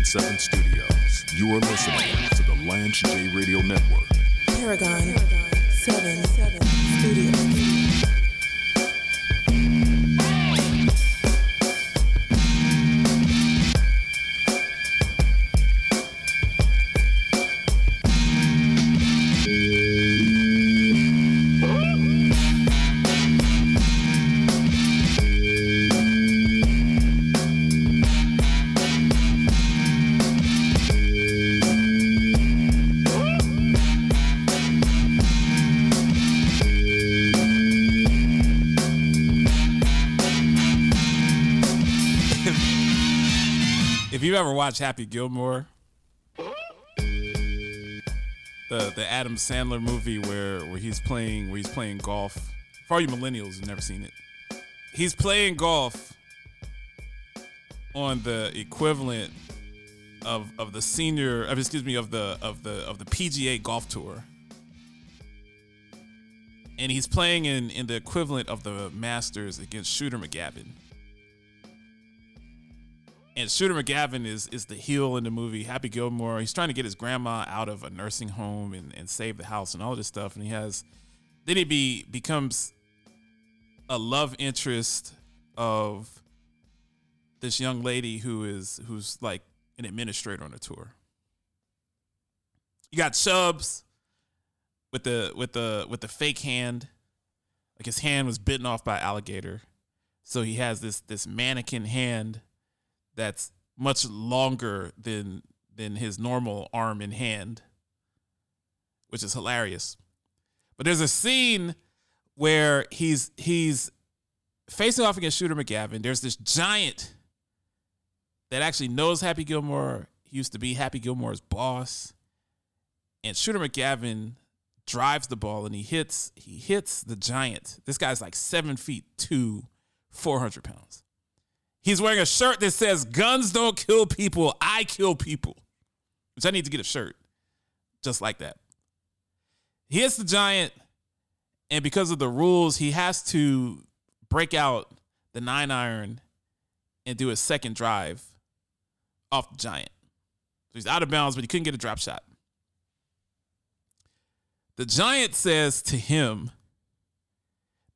Paragon 7 Studios. You are listening to the Lance J Radio Network. Paragon 7 Studios. Ever watch Happy Gilmore, the the Adam Sandler movie where where he's playing where he's playing golf. For all you millennials who've never seen it, he's playing golf on the equivalent of of the senior, of, excuse me, of the of the of the PGA Golf Tour, and he's playing in in the equivalent of the Masters against Shooter McGavin. And Shooter McGavin is is the heel in the movie. Happy Gilmore. He's trying to get his grandma out of a nursing home and, and save the house and all this stuff. And he has then he be becomes a love interest of this young lady who is who's like an administrator on the tour. You got Chubbs with the with the with the fake hand. Like his hand was bitten off by alligator. So he has this this mannequin hand that's much longer than than his normal arm and hand, which is hilarious. But there's a scene where he's he's facing off against Shooter McGavin. There's this giant that actually knows Happy Gilmore. He used to be Happy Gilmore's boss. And Shooter McGavin drives the ball and he hits he hits the giant. This guy's like seven feet two, 400 pounds. He's wearing a shirt that says "Guns don't kill people, I kill people," which I need to get a shirt just like that. He hits the giant, and because of the rules, he has to break out the nine iron and do a second drive off the giant. So he's out of bounds, but he couldn't get a drop shot. The giant says to him,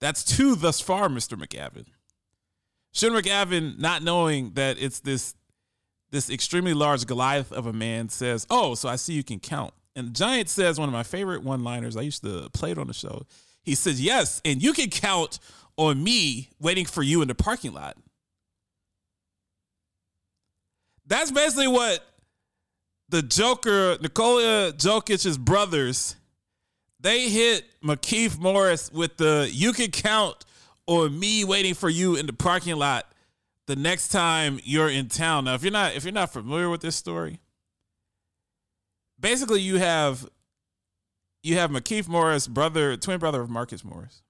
That's two thus far, Mr. McGavin. Shooter McGavin, not knowing that it's this this extremely large Goliath of a man, says, "Oh, so I see you can count." And the Giant says one of my favorite one-liners. I used to play it on the show. He says, "Yes, and you can count on me waiting for you in the parking lot." That's basically what the Joker, Nikola Jokic's brothers, they hit Markieff Morris with the "You can count." Or me waiting for you in the parking lot the next time you're in town. Now, if you're not if you're not familiar with this story, basically you have you have Markieff Morris, brother, twin brother of Marcus Morris.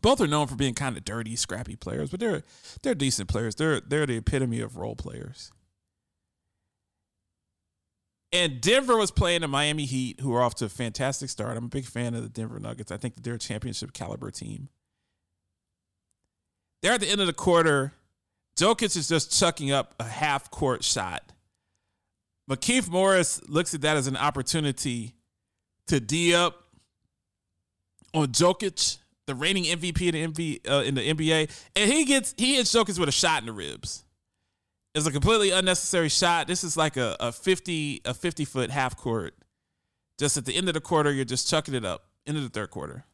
Both are known for being kind of dirty, scrappy players, but they're they're decent players. They're they're the epitome of role players. And Denver was playing the Miami Heat, who are off to a fantastic start. I'm a big fan of the Denver Nuggets. I think they're a championship caliber team. They're at the end of the quarter. Jokic is just chucking up a half court shot. Markieff Morris looks at that as an opportunity to D up on Jokic, the reigning MVP in the, uh, in the NBA, and he gets he hits Jokic with a shot in the ribs. It's a completely unnecessary shot. This is like a, a 50 a 50 foot half court. Just at the end of the quarter, you're just chucking it up into the third quarter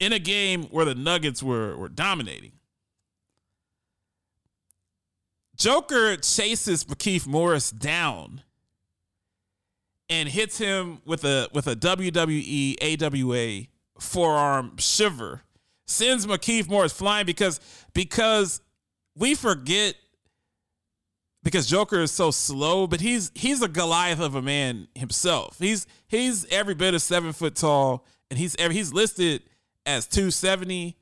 in a game where the Nuggets were were dominating. Joker chases Markieff Morris down and hits him with a with a WWE AWA forearm shiver. Sends Markieff Morris flying because because we forget because Joker is so slow, but he's he's a Goliath of a man himself. He's he's every bit of seven foot tall, and he's every, he's listed as 270,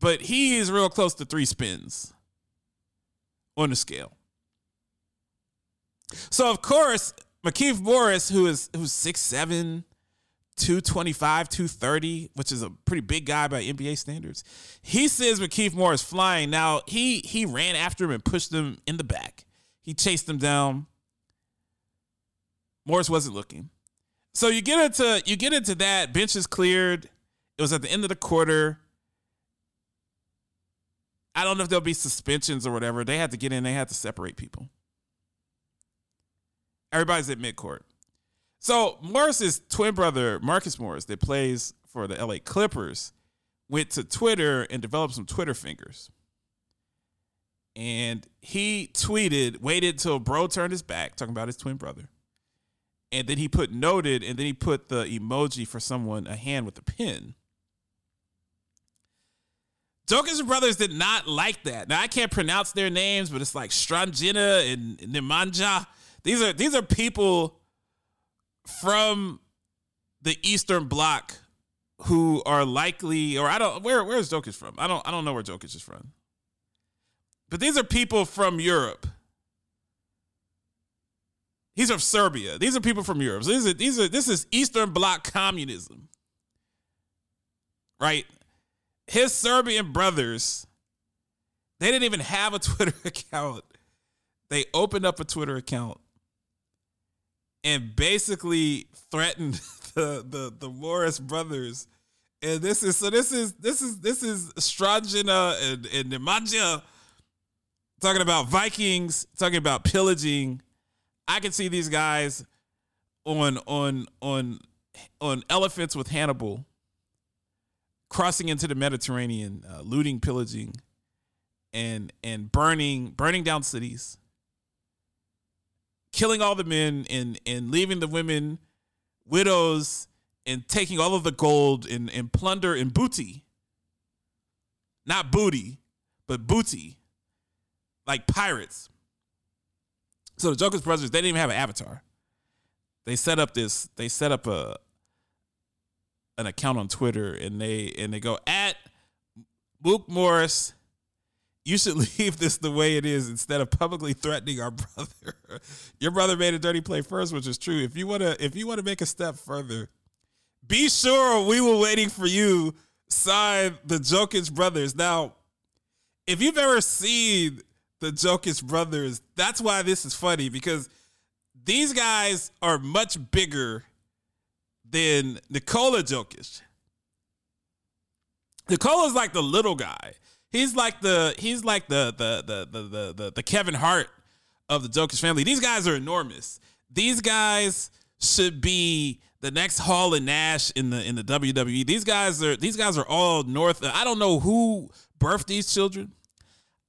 but he is real close to three spins on the scale. So of course, Markieff Morris, who is who's 6'7, 225, 230, which is a pretty big guy by NBA standards. He says Markieff Morris flying. Now, he he ran after him and pushed him in the back. He chased him down. Morris wasn't looking. So you get into you get into that. Bench is cleared. It was at the end of the quarter. I don't know if there'll be suspensions or whatever. They had to get in, they had to separate people. Everybody's at midcourt. So Morris's twin brother, Marcus Morris, that plays for the LA Clippers, went to Twitter and developed some Twitter fingers. And he tweeted, waited till bro turned his back, talking about his twin brother. And then he put noted, and then he put the emoji for someone, a hand with a pin. Jokic brothers did not like that. Now I can't pronounce their names, but it's like Stranjina and Nemanja. These are these are people from the Eastern Bloc who are likely, or I don't where where's Jokic from? I don't I don't know where Jokic is from. But these are people from Europe. He's from Serbia. These are people from Europe. So these are, these are this is Eastern Bloc communism. Right? His Serbian brothers, they didn't even have a Twitter account. They opened up a Twitter account and basically threatened the the the Morris brothers. And this is so this is this is this is Strangina and, and Nemanja talking about Vikings, talking about pillaging. I can see these guys on on on on elephants with Hannibal crossing into the Mediterranean, uh, looting, pillaging, and and burning burning down cities killing all the men and and leaving the women widows and taking all of the gold and, and plunder and booty. Not booty, but booty. Like pirates. So the Joker's brothers, they didn't even have an avatar. They set up this, they set up a an account on Twitter and they and they go at Mook Morris you should leave this the way it is instead of publicly threatening our brother. Your brother made a dirty play first, which is true. If you wanna, if you wanna make a step further, be sure we were waiting for you. Sign the Jokic brothers. Now, if you've ever seen the Jokic brothers, that's why this is funny because these guys are much bigger than Nikola Jokic. Nikola's like the little guy. He's like the he's like the the the the the the, Kevin Hart of the Jokic family. These guys are enormous. These guys should be the next Hall and Nash in the in the WWE. These guys are these guys are all north. I don't know who birthed these children.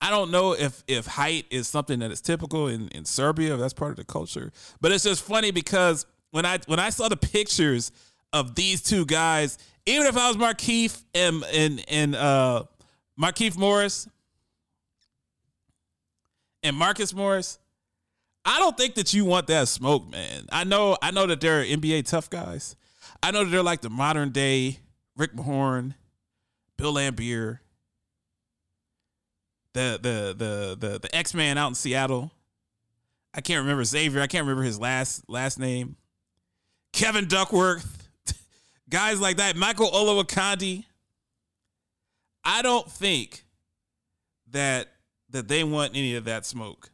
I don't know if if height is something that is typical in, in Serbia, that's part of the culture. But it's just funny because when I when I saw the pictures of these two guys, even if I was Markieff and and and uh Markieff Morris and Marcus Morris, I don't think that you want that smoke, man. I know, I know that they're NBA tough guys. I know that they're like the modern day Rick Mahorn, Bill Laimbeer, the the the the the X Man out in Seattle. I can't remember Xavier. I can't remember his last last name. Kevin Duckworth, guys like that. Michael Olowokandi. I don't think that that they want any of that smoke.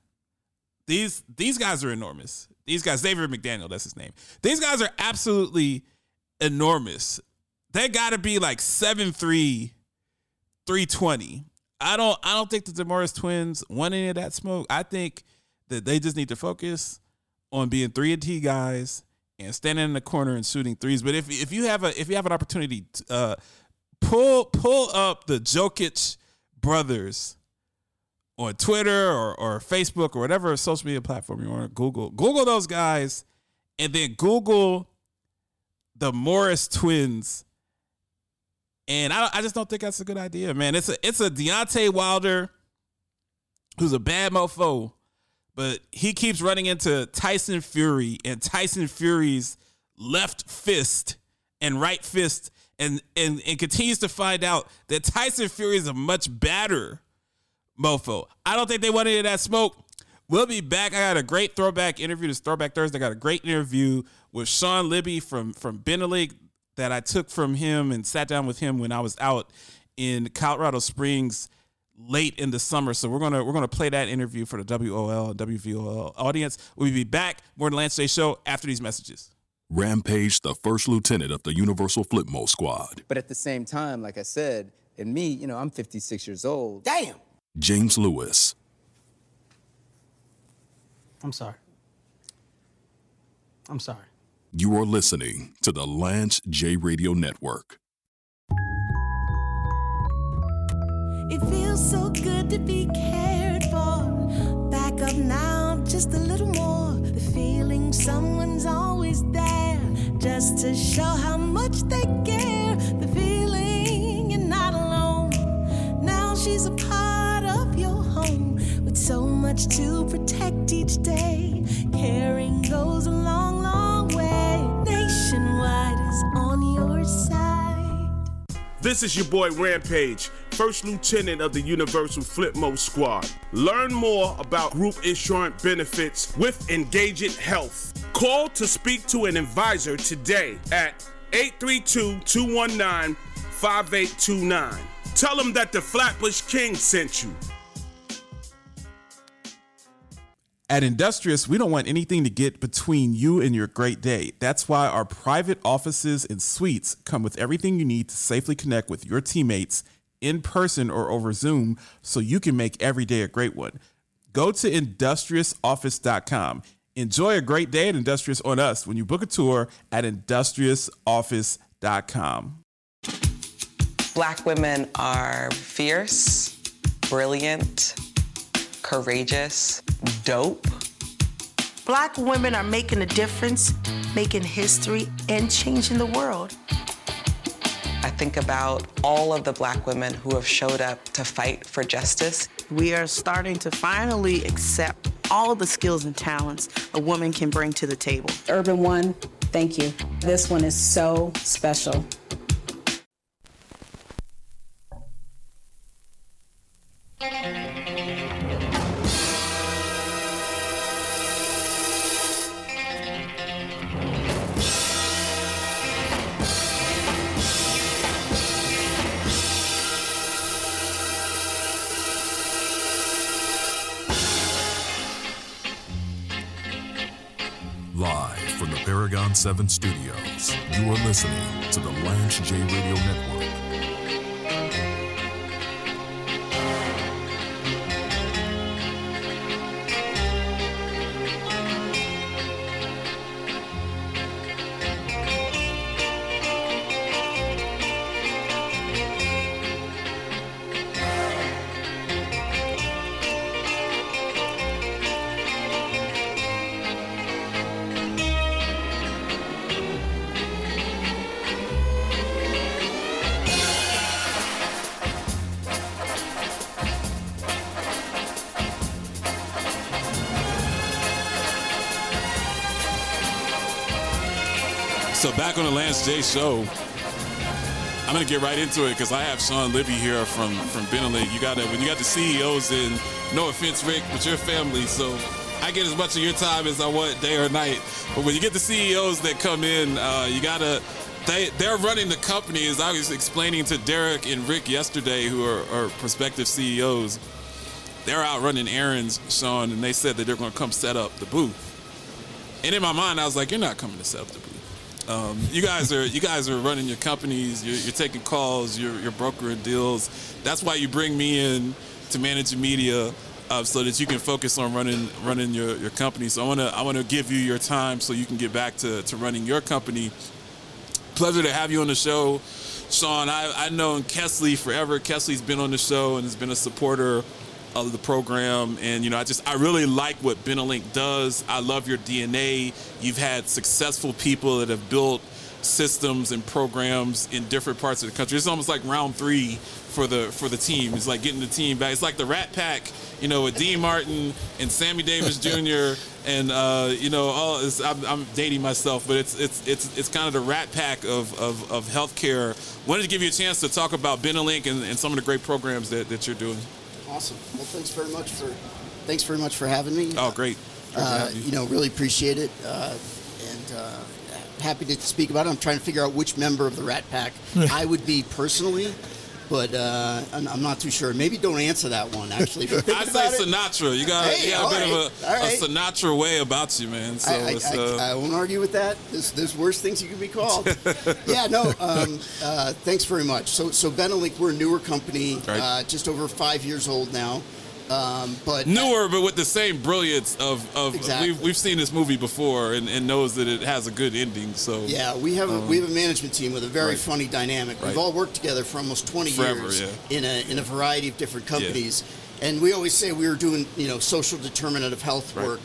These these guys are enormous. These guys, David McDaniel, that's his name. These guys are absolutely enormous. They got to be like 7'3, 320. I don't I don't think the DeMorris twins want any of that smoke. I think that they just need to focus on being 3 and D guys and standing in the corner and shooting threes. But if if you have a if you have an opportunity to, uh, pull pull up the Jokic brothers on Twitter or, or Facebook or whatever social media platform you want. Google Google those guys, and then Google the Morris twins. And I, I just don't think that's a good idea, man. It's a it's a Deontay Wilder who's a bad mofo, but he keeps running into Tyson Fury and Tyson Fury's left fist and right fist and and and continues to find out that Tyson Fury is a much better mofo. I don't think they want any of that smoke. We'll be back. I got a great throwback interview. This throwback Thursday. I got a great interview with Sean Libby from from Benelink that I took from him and sat down with him when I was out in Colorado Springs late in the summer. So we're gonna we're gonna play that interview for the WOL and WVOL audience. We'll be back more than Lance J Show after these messages. Rampage, the first lieutenant of the Universal Flipmode Squad. But at the same time, like I said, and me, you know, I'm 56 years old. Damn. James Lewis. I'm sorry. I'm sorry. You are listening to the Lance J Radio Network. It feels so good to be cared for. Back up now, just a little more. The feeling someone's always there, just to show how much they care. The feeling you're not alone. Now she's a part of your home, with so much to protect each day. Caring goes a long, long way. Nationwide is on your side. This is your boy Rampage, First Lieutenant of the Universal Flipmode Squad. Learn more about group insurance benefits with Engagement Health. Call to speak to an advisor today at 832-219-5829. Tell them that the Flatbush King sent you. At Industrious, we don't want anything to get between you and your great day. That's why our private offices and suites come with everything you need to safely connect with your teammates in person or over Zoom so you can make every day a great one. Go to industriousoffice.com. Enjoy a great day at Industrious on us when you book a tour at industriousoffice.com. Black women are fierce, brilliant, courageous, dope. Black women are making a difference, making history, and changing the world. I think about all of the black women who have showed up to fight for justice. We are starting to finally accept all of the skills and talents a woman can bring to the table. Urban One, thank you. This one is so special. Paragon 7 studios, you are listening to the Lance J Radio Network. So back on the Lance J show, I'm gonna get right into it because I have Sean Libby here from from Benelink. You got to when you got the CEOs in. No offense, Rick, but your family, so I get as much of your time as I want, day or night. But when you get the CEOs that come in, uh, you gotta. They, they're running the company, as I was explaining to Derek and Rick yesterday, who are, are prospective CEOs. They're out running errands, Sean, and they said that they're going to come set up the booth. And in my mind, I was like, "You're not coming to set up the booth. Um, you guys are you guys are running your companies. You're, you're taking calls. You're, you're brokering deals. That's why you bring me in to manage your media, uh, so that you can focus on running running your, your company. So I want to I want to give you your time so you can get back to, to running your company. Pleasure to have you on the show, Sean. I I've known Kesley forever. Kesley's been on the show and has been a supporter of the program. And you know i just i really like what benelink does. I love your dna you've had successful people that have built systems and programs in different parts of the country. It's almost like round three for the for the team. It's like getting the team back. It's like the rat pack you know with dean martin and sammy davis jr and uh, you know all it's, I'm, I'm dating myself but it's it's it's it's kind of the rat pack of of, of healthcare. Wanted to give you a chance to talk about benelink and, and some of the great programs that, that you're doing Awesome. Well, thanks very much for thanks very much for having me. Oh, great. Great Uh, you. you know, really appreciate it. Uh, and uh, happy to speak about it. I'm trying to figure out which member of the Rat Pack I would be personally, but uh, I'm, not too sure. Maybe don't answer that one. Actually, I say it- Sinatra. You got, Hey, you got a bit right, of a, all a. Sinatra way about you, man. So I, I, it's, uh, I, I won't argue with that. There's, there's worse things you can be called. yeah, no. Um, uh, thanks very much. So, so Benelink, we're a newer company, Right. uh, just over five years old now. Um, but newer, but with the same brilliance of, of Exactly. we've, we've seen this movie before and, and knows that it has a good ending. So Yeah, we have a, we have a management team with a very Um, Right. funny dynamic. We've all worked together for almost 20 Forever, years yeah. in a in a variety of different companies, and we always say we were doing you know social determinant of health Right. work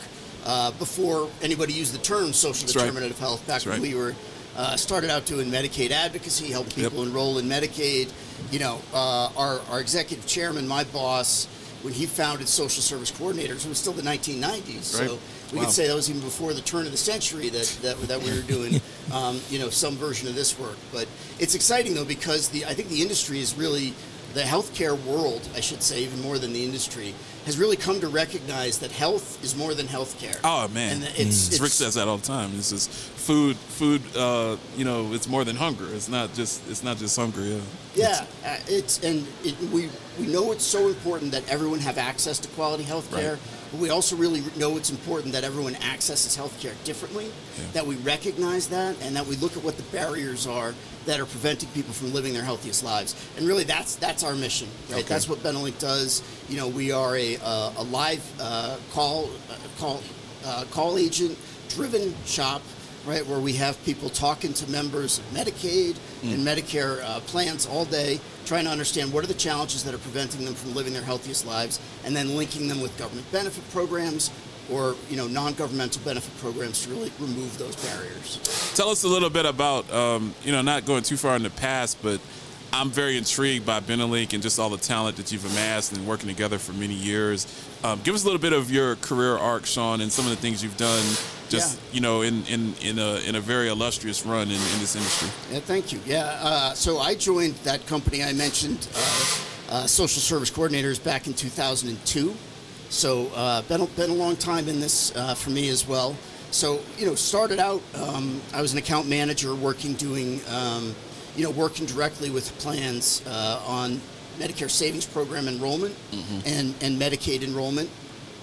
uh, before anybody used the term social That's right. determinant of health. Back That's when right. we were uh, started out doing Medicaid advocacy, helping Yep. people enroll in Medicaid. You know, uh, our our executive chairman, my boss. When he founded Social Service Coordinators, it was still the 1990s. Right. So we Wow. could say that was even before the turn of the century that, that, that we were doing, um, you know, some version of this work. But it's exciting though because the I think the industry is really the healthcare world, I should say, even more than the industry, has really come to recognize that health is more than healthcare. Oh man, and that it's, Rick says that all the time. It's just food, food. Uh, you know, it's more than hunger. It's not just, it's not just hunger. Yeah. Yeah, uh, it's and it, we we know it's so important that everyone have access to quality healthcare. Right. But we also really know it's important that everyone accesses health care differently. That we recognize that, and that we look at what the barriers are that are preventing people from living their healthiest lives. And really, that's that's our mission, right? Okay. That's what Benelink does. You know, we are a uh, a live uh, call uh, call uh, call agent driven shop right, where we have people talking to members of Medicaid and Medicare uh, plans all day, trying to understand what are the challenges that are preventing them from living their healthiest lives, and then linking them with government benefit programs or you know non-governmental benefit programs to really remove those barriers. Tell us a little bit about, um, you know, not going too far in the past, but I'm very intrigued by Benelink and just all the talent that you've amassed and working together for many years. Um, give us a little bit of your career arc, Sean, and some of the things you've done. Just Yeah. you know, in in in a in a very illustrious run in, in this industry. Yeah, thank you. Yeah, uh, so I joined that company I mentioned, uh, uh, Social Service Coordinators, back in 2002. So uh, been a, been a long time in this uh, for me as well. So you know, started out um, I was an account manager working doing um, you know working directly with plans uh, on Medicare Savings Program enrollment and and Medicaid enrollment.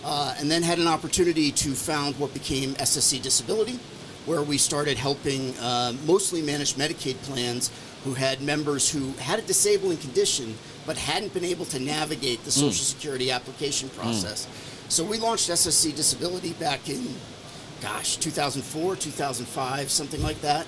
Uh, and then had an opportunity to found what became SSC Disability, where we started helping uh, mostly managed Medicaid plans who had members who had a disabling condition but hadn't been able to navigate the Social Security application process. So we launched SSC Disability back in, gosh, 2004, 2005, something like that.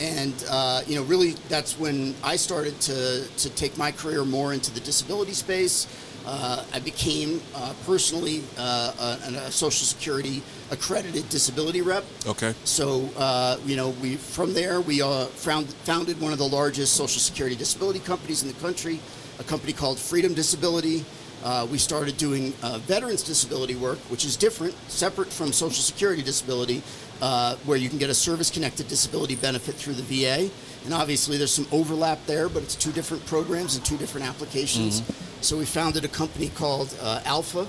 And uh, you know, really, that's when I started to to take my career more into the disability space. Uh, I became uh, personally uh, a, a Social Security accredited disability rep. Okay. So uh, you know, we from there we uh, found, founded one of the largest Social Security disability companies in the country, a company called Freedom Disability. Uh, we started doing uh, veterans disability work, which is different, separate from Social Security disability, uh, where you can get a service-connected disability benefit through the VA. And obviously, there's some overlap there, but it's two different programs and two different applications. So we founded a company called uh, Alpha,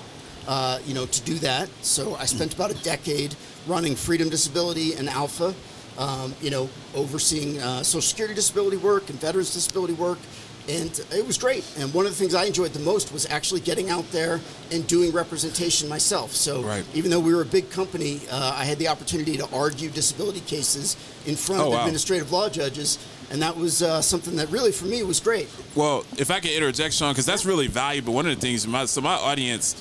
uh, you know, to do that. So I spent about a decade running Freedom Disability and Alpha, um, you know, overseeing uh, Social Security disability work and veterans disability work. And it was great. And one of the things I enjoyed the most was actually getting out there and doing representation myself. So Right. even though we were a big company, uh, I had the opportunity to argue disability cases in front Oh, of wow. administrative law judges. And that was uh, something that really, for me, was great. Well, if I could interject, Sean, because that's really valuable. One of the things, my so my audience,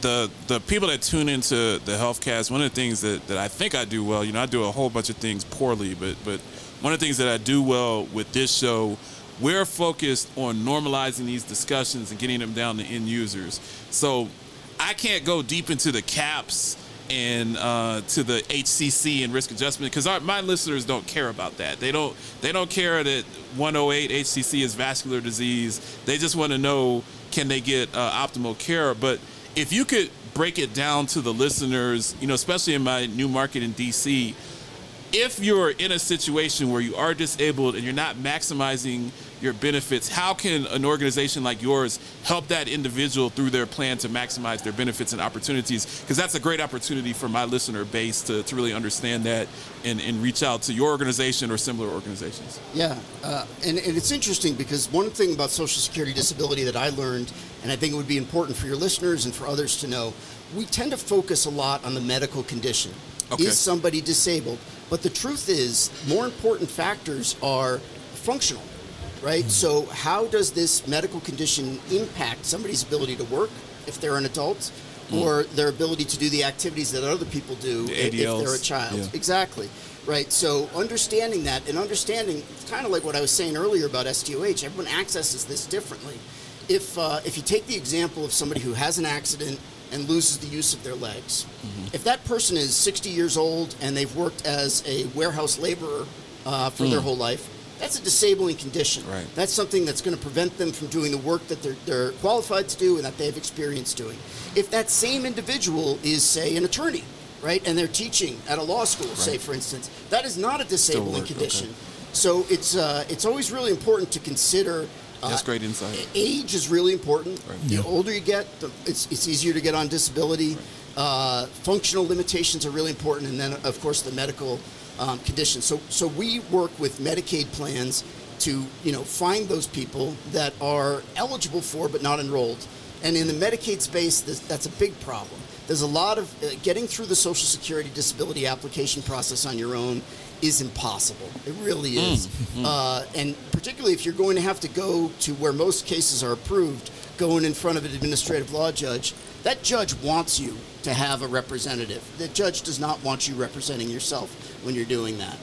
the the people that tune into the HealthCast, one of the things that, that I think I do well, you know, I do a whole bunch of things poorly, but but one of the things that I do well with this show, we're focused on normalizing these discussions and getting them down to end users. So I can't go deep into the caps and uh, to the HCC and risk adjustment because my listeners don't care about that. They don't they don't care that 108 HCC is vascular disease. They just want to know can they get uh, optimal care. But if you could break it down to the listeners, you know, especially in my new market in DC, if you're in a situation where you are disabled and you're not maximizing your benefits. How can an organization like yours help that individual through their plan to maximize their benefits and opportunities? Because that's a great opportunity for my listener base to, to really understand that and, and reach out to your organization or similar organizations. Yeah, uh, and, and it's interesting because one thing about Social Security disability that I learned, and I think it would be important for your listeners and for others to know, we tend to focus a lot on the medical condition. Okay. Is somebody disabled? But the truth is, more important factors are functional, right? So, how does this medical condition impact somebody's ability to work if they're an adult, or their ability to do the activities that other people do The if, they're a child? yeah. Exactly. Right. So understanding that and understanding, kind of like what I was saying earlier about SDOH, everyone accesses this differently. If uh, if you take the example of somebody who has an accident and loses the use of their legs, Mm-hmm. if that person is 60 years old and they've worked as a warehouse laborer uh, for their whole life, that's a disabling condition. Right. That's something that's going to prevent them from doing the work that they're, they're qualified to do and that they have experience doing. If that same individual is, say, an attorney, right, and they're teaching at a law school, say, for instance, that is not a disabling work, okay. condition. So it's uh, it's always really important to consider. Uh, That's great insight. Age is really important. The Yeah. older you get, the, it's, it's easier to get on disability. Uh, functional limitations are really important, and then of course the medical um, conditions. So so we work with Medicaid plans to you know find those people that are eligible for but not enrolled. And in the Medicaid space, that's a big problem. There's a lot of uh, getting through the Social Security disability application process on your own is impossible. It really is. Uh, and particularly if you're going to have to go to where most cases are approved, going in front of an administrative law judge, that judge wants you to have a representative. The judge does not want you representing yourself when you're doing that.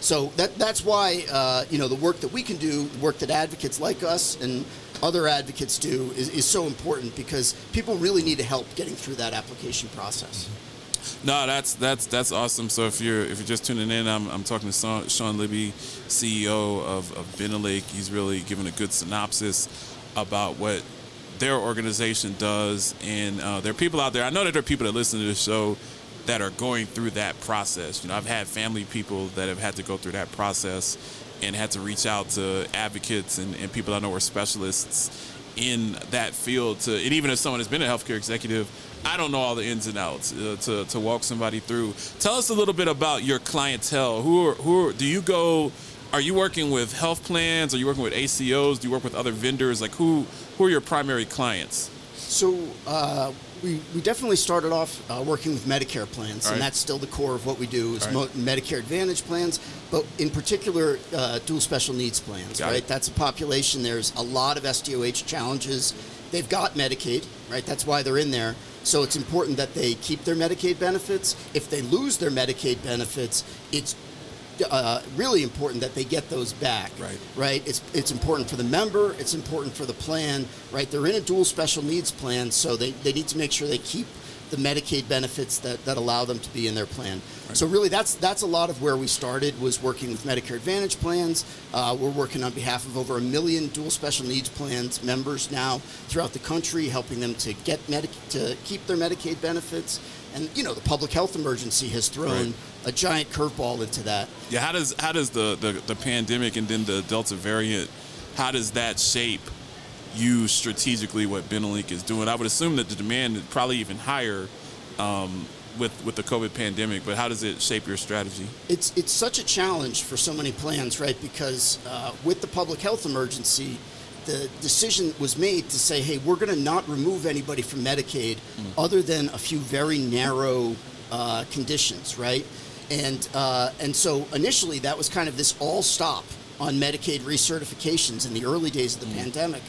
So that, that's why uh, you know the work that we can do, the work that advocates like us and other advocates do, is, is so important because people really need to help getting through that application process. No, that's that's that's awesome. So if you're if you're just tuning in, I'm, I'm talking to Sean, Sean Libby, CEO of, of Benelink. He's really given a good synopsis about what their organization does, and uh, there are people out there. I know that there are people that listen to the show that are going through that process. You know, I've had family people that have had to go through that process and had to reach out to advocates and, and people I know are specialists in that field to and even if someone has been a healthcare executive i don't know all the ins and outs uh, to, to walk somebody through tell us a little bit about your clientele who are, who are, do you go are you working with health plans are you working with acos do you work with other vendors like who who are your primary clients So uh, we, we definitely started off uh, working with Medicare plans, right. and that's still the core of what we do is All mo- Medicare Advantage plans, but in particular uh, dual special needs plans. Got right, it. that's a population. There's a lot of SDOH challenges. They've got Medicaid, right? That's why they're in there. So it's important that they keep their Medicaid benefits. If they lose their Medicaid benefits, it's uh, really important that they get those back. Right. Right. It's it's important for the member. It's important for the plan. Right. They're in a dual special needs plan, so they, they need to make sure they keep the Medicaid benefits that, that allow them to be in their plan. So really, that's that's a lot of where we started was working with Medicare Advantage plans. Uh, we're working on behalf of over a million dual special needs plans members now throughout the country, helping them to get Medic to keep their Medicaid benefits. And you know, the public health emergency has thrown Right. a giant curveball into that. yeah how does how does the, the the pandemic and then the delta variant how does that shape you strategically what benelink is doing i would assume that the demand is probably even higher um, with with the covid pandemic but how does it shape your strategy it's it's such a challenge for so many plans, right? Because uh, with the public health emergency, the decision was made to say, hey, we're going to not remove anybody from Medicaid other than a few very narrow uh, conditions, right? And uh, and so initially that was kind of this all stop on Medicaid recertifications in the early days of the pandemic,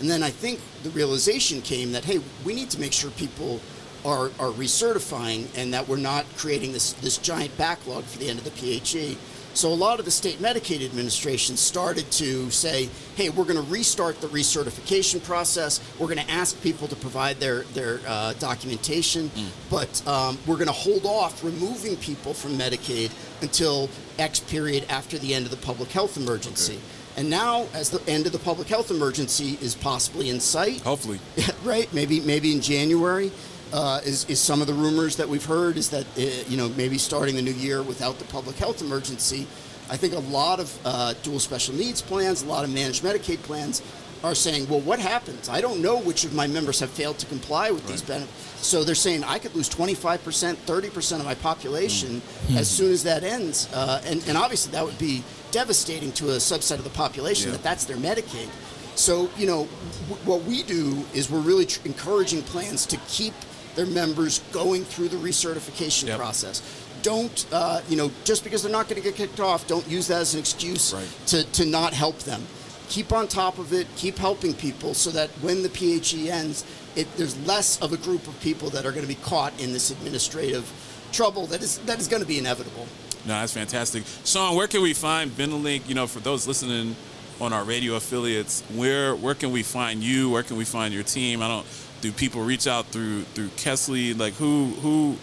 and then I think the realization came that hey, we need to make sure people are, are recertifying and that we're not creating this, this giant backlog for the end of the PHE. So a lot of the state Medicaid administrations started to say, hey, we're going to restart the recertification process. We're going to ask people to provide their, their uh, documentation, but um, we're going to hold off removing people from Medicaid until X period after the end of the public health emergency. And now, as the end of the public health emergency is possibly in sight, hopefully right? Maybe maybe in January. Uh, is, is some of the rumors that we've heard is that uh, you know maybe starting the new year without the public health emergency, I think a lot of uh, dual special needs plans, a lot of managed Medicaid plans are saying, well, what happens? I don't know which of my members have failed to comply with these benefits. So they're saying I could lose 25%, 30% of my population Hmm. as soon as that ends. Uh, and, and obviously that would be devastating to a subset of the population Yeah. that that's their Medicaid. So, you know, w- what we do is we're really tr- encouraging plans to keep their members going through the recertification Yep. process. Don't, uh, you know, just because they're not going to get kicked off, don't use that as an excuse Right. to, to not help them. Keep on top of it, keep helping people so that when the PHE ends, it, there's less of a group of people that are going to be caught in this administrative trouble that is, that is going to be inevitable. No, that's fantastic. Sean, where can we find Benelink? You know, for those listening on our radio affiliates, where where can we find you? Where can we find your team? I don't. Do people reach out through through Kesley? Like who who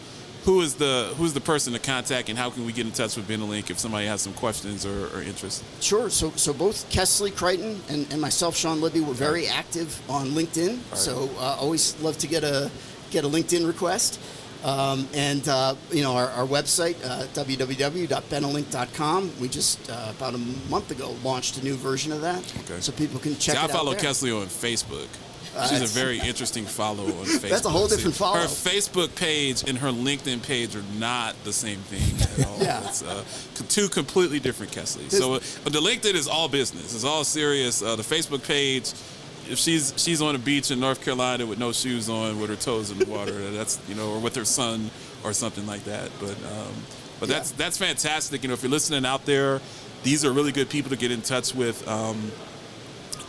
who is the who's the person to contact, and how can we get in touch with Benelink if somebody has some questions or, or interest? Sure. So, so both Kesley Crichton and, and myself, Sean Libby, were very active on LinkedIn. So, uh, always love to get a get a LinkedIn request. Um, and uh, you know our, our website uh, www.benelink.com. We just uh, about a month ago launched a new version of that, Okay. so people can check See, I follow. Kesley on Facebook. She's a very interesting follow on Facebook. That's a whole different follow. Her Facebook page and her LinkedIn page are not the same thing at all. Yeah. It's uh, two completely different Kesley. So uh, the LinkedIn is all business. It's all serious. Uh, the Facebook page, if she's she's on a beach in North Carolina with no shoes on, with her toes in the water, that's you know, or with her son or something like that. But um, but that's that's fantastic. You know, if you're listening out there, these are really good people to get in touch with. Um,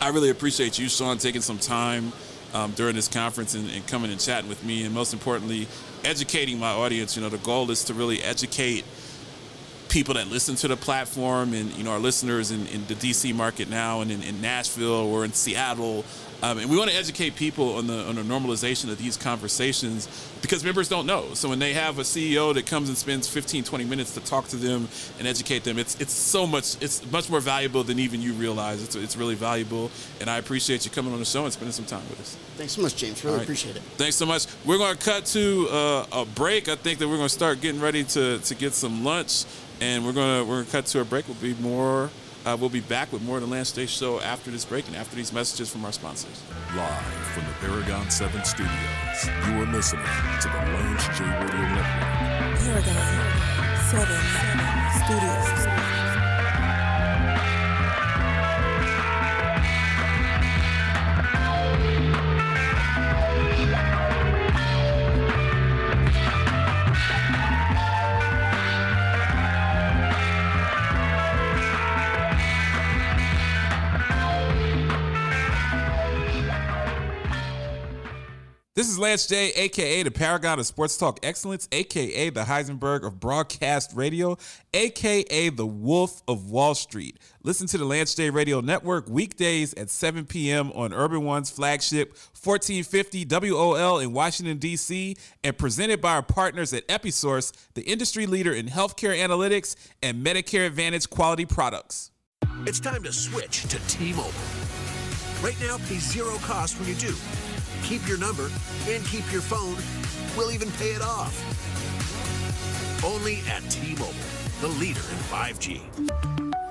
I really appreciate you, Sean, taking some time um, during this conference and, and coming and chatting with me, and most importantly, educating my audience. You know, the goal is to really educate people that listen to the platform and you know our listeners in, in the DC market now and in, in Nashville or in Seattle. Um, and we want to educate people on the on the normalization of these conversations because members don't know. So when they have a CEO that comes and spends 15, 20 minutes to talk to them and educate them, it's it's so much it's much more valuable than even you realize. It's it's really valuable, and I appreciate you coming on the show and spending some time with us. Thanks so much, James. Really All right. appreciate it. Thanks so much. We're going to cut to uh, a break. I think that we're going to start getting ready to, to get some lunch, and we're going to we're going to cut to a break. We'll be more. Uh, we'll be back with more of the Lance J Show after this break and after these messages from our sponsors. Live from the Paragon 7 studios, you are listening to the Lance J Radio Network. Paragon 7 Studios. This is Lance J, aka the Paragon of Sports Talk Excellence, aka the Heisenberg of Broadcast Radio, aka the Wolf of Wall Street. Listen to the Lance J Radio Network weekdays at 7 p.m. on Urban One's flagship 1450 WOL in Washington, D.C., and presented by our partners at Episource, the industry leader in healthcare analytics and Medicare Advantage quality products. It's time to switch to T-Mobile. Right now, pay zero cost when you do. Keep your number and keep your phone. We'll even pay it off. Only at T-Mobile, the leader in 5G.